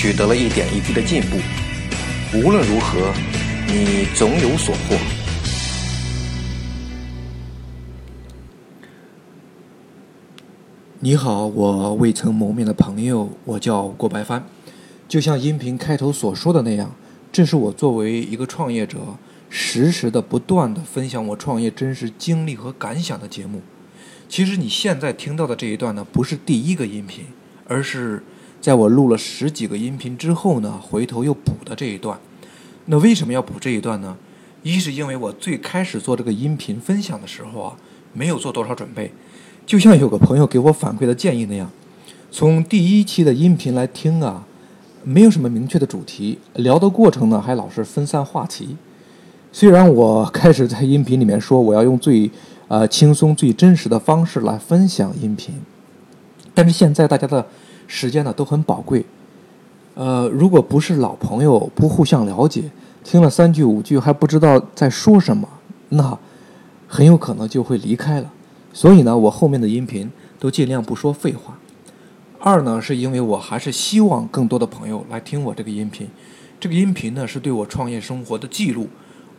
取得了一点一滴的进步，无论如何，你总有所获。你好，我未曾谋面的朋友，我叫郭白帆。就像音频开头所说的那样，这是我作为一个创业者，实时的、不断的分享我创业真实经历和感想的节目。其实你现在听到的这一段呢，不是第一个音频，而是。在我录了十几个音频之后呢，回头又补的这一段。那为什么要补这一段呢？一是因为我最开始做这个音频分享的时候啊，没有做多少准备，就像有个朋友给我反馈的建议那样，从第一期的音频来听啊，没有什么明确的主题，聊的过程呢还老是分散话题。虽然我开始在音频里面说我要用最呃轻松、最真实的方式来分享音频，但是现在大家的。时间呢都很宝贵，呃，如果不是老朋友，不互相了解，听了三句五句还不知道在说什么，那很有可能就会离开了。所以呢，我后面的音频都尽量不说废话。二呢，是因为我还是希望更多的朋友来听我这个音频，这个音频呢是对我创业生活的记录，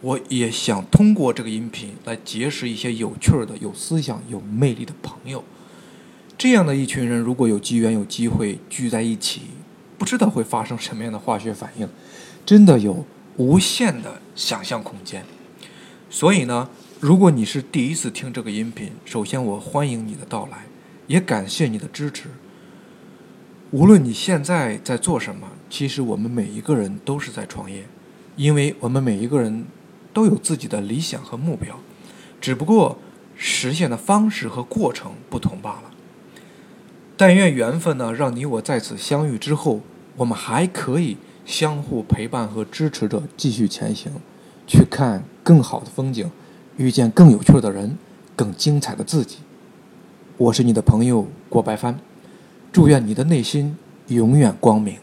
我也想通过这个音频来结识一些有趣的、有思想、有魅力的朋友。这样的一群人，如果有机缘、有机会聚在一起，不知道会发生什么样的化学反应，真的有无限的想象空间。所以呢，如果你是第一次听这个音频，首先我欢迎你的到来，也感谢你的支持。无论你现在在做什么，其实我们每一个人都是在创业，因为我们每一个人都有自己的理想和目标，只不过实现的方式和过程不同罢了。但愿缘分呢，让你我在此相遇之后，我们还可以相互陪伴和支持着继续前行，去看更好的风景，遇见更有趣的人，更精彩的自己。我是你的朋友郭白帆，祝愿你的内心永远光明。